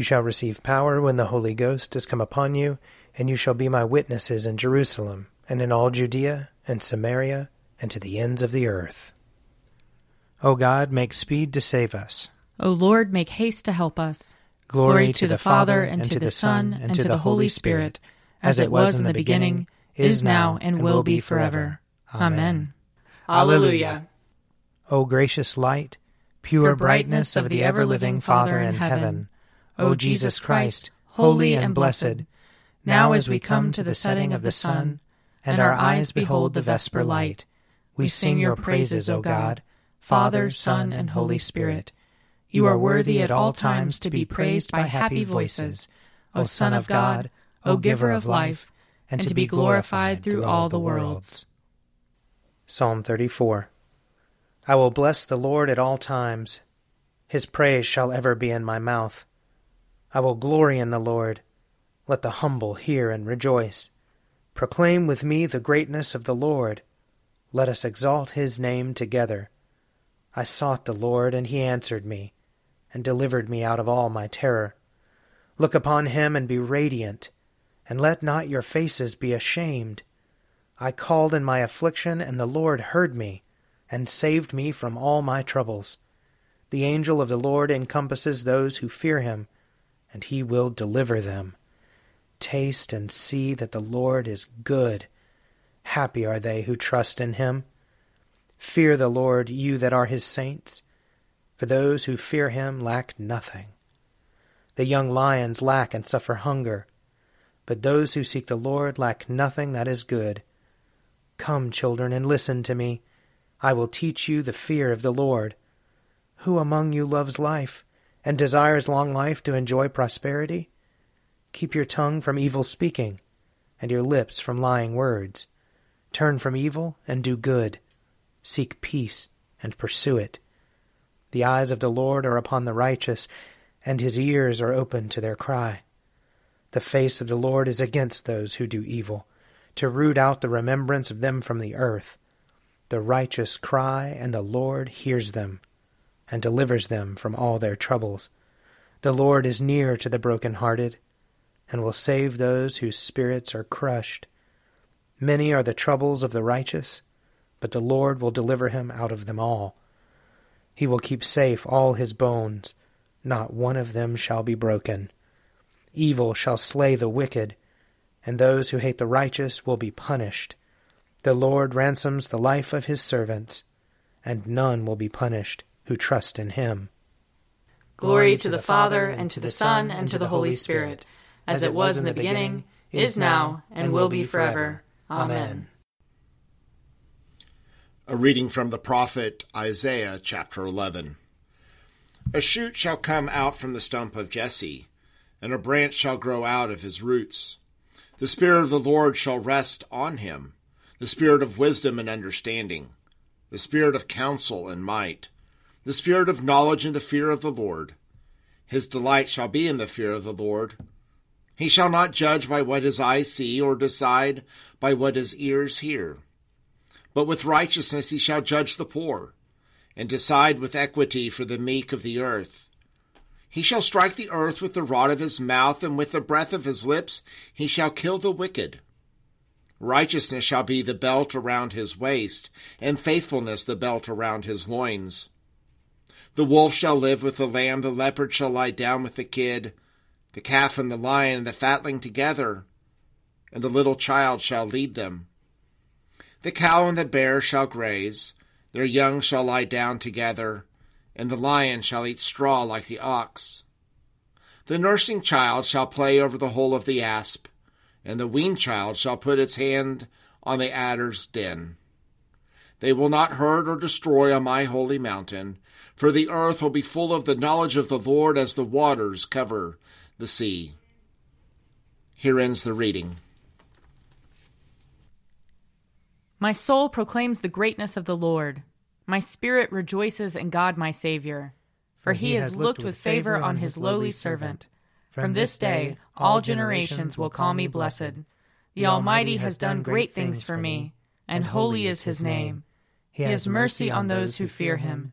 You shall receive power when the Holy Ghost has come upon you, and you shall be my witnesses in Jerusalem, and in all Judea, and Samaria, and to the ends of the earth. O God, make speed to save us. O Lord, make haste to help us. Glory, Glory to the Father, and to the Son, and to the Holy Spirit, as it was in the beginning, is now, and will be forever. Amen. Alleluia. O gracious light, pure brightness of the ever living Father in heaven, O Jesus Christ, holy and blessed, now as we come to the setting of the sun, and our eyes behold the vesper light, we sing your praises, O God, Father, Son, and Holy Spirit. You are worthy at all times to be praised by happy voices, O Son of God, O Giver of life, and to be glorified through all the worlds. Psalm 34 I will bless the Lord at all times. His praise shall ever be in my mouth. I will glory in the Lord. Let the humble hear and rejoice. Proclaim with me the greatness of the Lord. Let us exalt his name together. I sought the Lord, and he answered me, and delivered me out of all my terror. Look upon him and be radiant, and let not your faces be ashamed. I called in my affliction, and the Lord heard me, and saved me from all my troubles. The angel of the Lord encompasses those who fear him and he will deliver them. Taste and see that the Lord is good. Happy are they who trust in him. Fear the Lord, you that are his saints, for those who fear him lack nothing. The young lions lack and suffer hunger, but those who seek the Lord lack nothing that is good. Come, children, and listen to me. I will teach you the fear of the Lord. Who among you loves life? And desires long life to enjoy prosperity? Keep your tongue from evil speaking, and your lips from lying words. Turn from evil and do good. Seek peace and pursue it. The eyes of the Lord are upon the righteous, and his ears are open to their cry. The face of the Lord is against those who do evil, to root out the remembrance of them from the earth. The righteous cry, and the Lord hears them and delivers them from all their troubles. The Lord is near to the broken-hearted, and will save those whose spirits are crushed. Many are the troubles of the righteous, but the Lord will deliver him out of them all. He will keep safe all his bones, not one of them shall be broken. Evil shall slay the wicked, and those who hate the righteous will be punished. The Lord ransoms the life of his servants, and none will be punished who trust in him. Glory to the Father, and to the Son, and to the Holy Spirit, as it was in the beginning, is now, and will be forever. Amen. A reading from the prophet Isaiah, chapter 11. A shoot shall come out from the stump of Jesse, and a branch shall grow out of his roots. The Spirit of the Lord shall rest on him, the Spirit of wisdom and understanding, the Spirit of counsel and might the spirit of knowledge and the fear of the Lord. His delight shall be in the fear of the Lord. He shall not judge by what his eyes see, or decide by what his ears hear. But with righteousness he shall judge the poor, and decide with equity for the meek of the earth. He shall strike the earth with the rod of his mouth, and with the breath of his lips he shall kill the wicked. Righteousness shall be the belt around his waist, and faithfulness the belt around his loins. The wolf shall live with the lamb, the leopard shall lie down with the kid, the calf and the lion and the fatling together, and the little child shall lead them. The cow and the bear shall graze, their young shall lie down together, and the lion shall eat straw like the ox. The nursing child shall play over the hole of the asp, and the weaned child shall put its hand on the adder's den. They will not hurt or destroy on my holy mountain, for the earth will be full of the knowledge of the Lord as the waters cover the sea. Here ends the reading. My soul proclaims the greatness of the Lord. My spirit rejoices in God my Saviour, for he has looked with favor on his lowly servant. From this day all generations will call me blessed. The Almighty has done great things for me, and holy is his name. He has mercy on those who fear him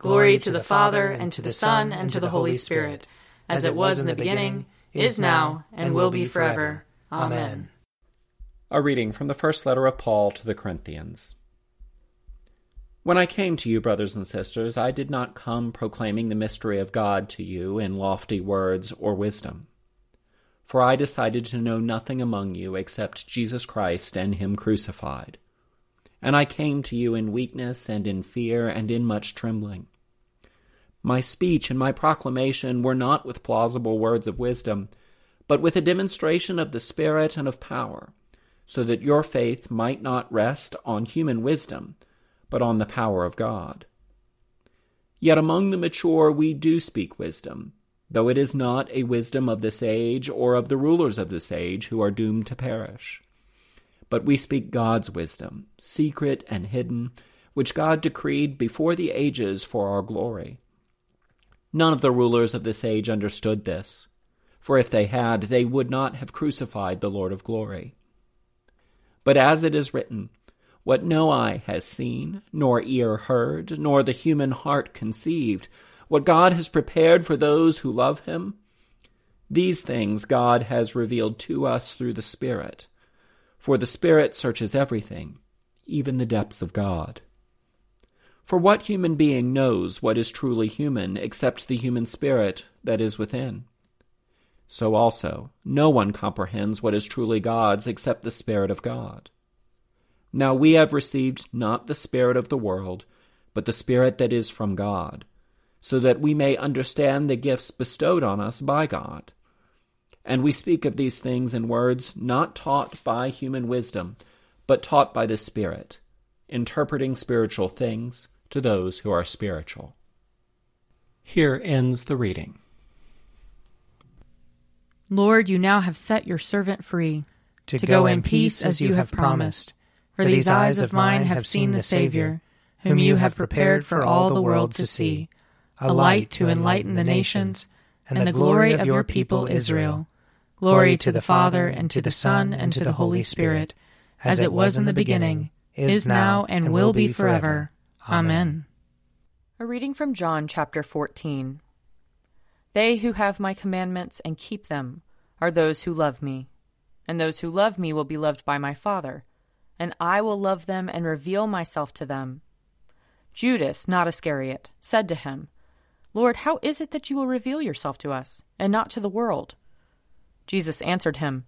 Glory to the Father, and to the Son, and to the Holy Spirit, as it was in the beginning, is now, and will be forever. Amen. A reading from the first letter of Paul to the Corinthians. When I came to you, brothers and sisters, I did not come proclaiming the mystery of God to you in lofty words or wisdom. For I decided to know nothing among you except Jesus Christ and Him crucified. And I came to you in weakness and in fear and in much trembling. My speech and my proclamation were not with plausible words of wisdom, but with a demonstration of the Spirit and of power, so that your faith might not rest on human wisdom but on the power of God. Yet among the mature we do speak wisdom, though it is not a wisdom of this age or of the rulers of this age who are doomed to perish. But we speak God's wisdom, secret and hidden, which God decreed before the ages for our glory. None of the rulers of this age understood this, for if they had, they would not have crucified the Lord of glory. But as it is written, what no eye has seen, nor ear heard, nor the human heart conceived, what God has prepared for those who love him. These things God has revealed to us through the Spirit. For the Spirit searches everything, even the depths of God. For what human being knows what is truly human except the human spirit that is within? So also, no one comprehends what is truly God's except the Spirit of God. Now we have received not the Spirit of the world, but the Spirit that is from God, so that we may understand the gifts bestowed on us by God. And we speak of these things in words not taught by human wisdom, but taught by the Spirit, interpreting spiritual things to those who are spiritual. Here ends the reading. Lord, you now have set your servant free to, to go, go in peace as you have promised. For these eyes of mine have seen the Savior, whom you have prepared for all the world to see, a light to enlighten the nations, and the glory of your people Israel. Glory to the Father, and to the Son, and to the Holy Spirit, as it was in the beginning, is now, and will be forever. Amen. A reading from John chapter 14. They who have my commandments and keep them are those who love me, and those who love me will be loved by my Father and I will love them and reveal myself to them. Judas, not Iscariot, said to him, Lord, how is it that you will reveal yourself to us, and not to the world? Jesus answered him,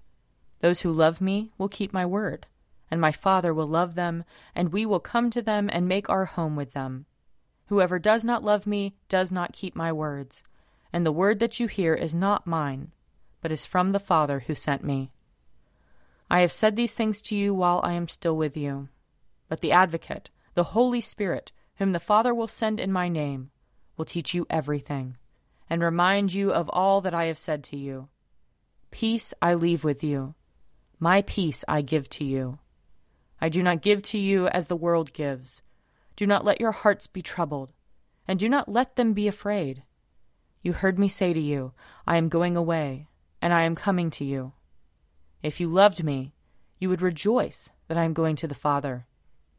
Those who love me will keep my word, and my Father will love them, and we will come to them and make our home with them. Whoever does not love me does not keep my words, and the word that you hear is not mine, but is from the Father who sent me. I have said these things to you while I am still with you. But the Advocate, the Holy Spirit, whom the Father will send in my name, will teach you everything, and remind you of all that I have said to you. Peace I leave with you, my peace I give to you. I do not give to you as the world gives. Do not let your hearts be troubled, and do not let them be afraid. You heard me say to you, I am going away, and I am coming to you. If you loved me, you would rejoice that I am going to the Father,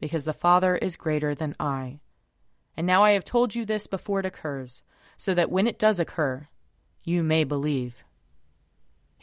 because the Father is greater than I. And now I have told you this before it occurs, so that when it does occur, you may believe.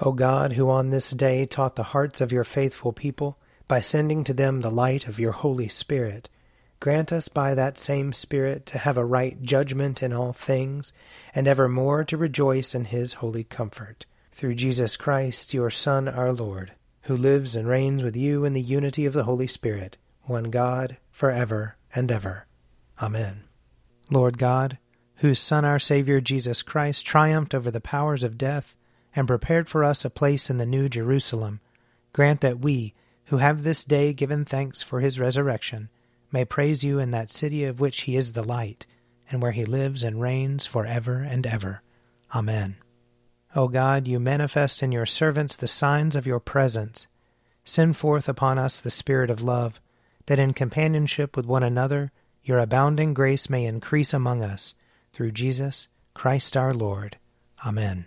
O God, who on this day taught the hearts of your faithful people by sending to them the light of your Holy Spirit, grant us by that same Spirit to have a right judgment in all things, and evermore to rejoice in his holy comfort. Through Jesus Christ, your Son, our Lord who lives and reigns with you in the unity of the Holy Spirit, one God, for ever and ever. Amen. Lord God, whose Son, our Savior Jesus Christ, triumphed over the powers of death and prepared for us a place in the New Jerusalem, grant that we, who have this day given thanks for his resurrection, may praise you in that city of which he is the light, and where he lives and reigns for ever and ever. Amen. O God, you manifest in your servants the signs of your presence. Send forth upon us the Spirit of love, that in companionship with one another your abounding grace may increase among us, through Jesus Christ our Lord. Amen.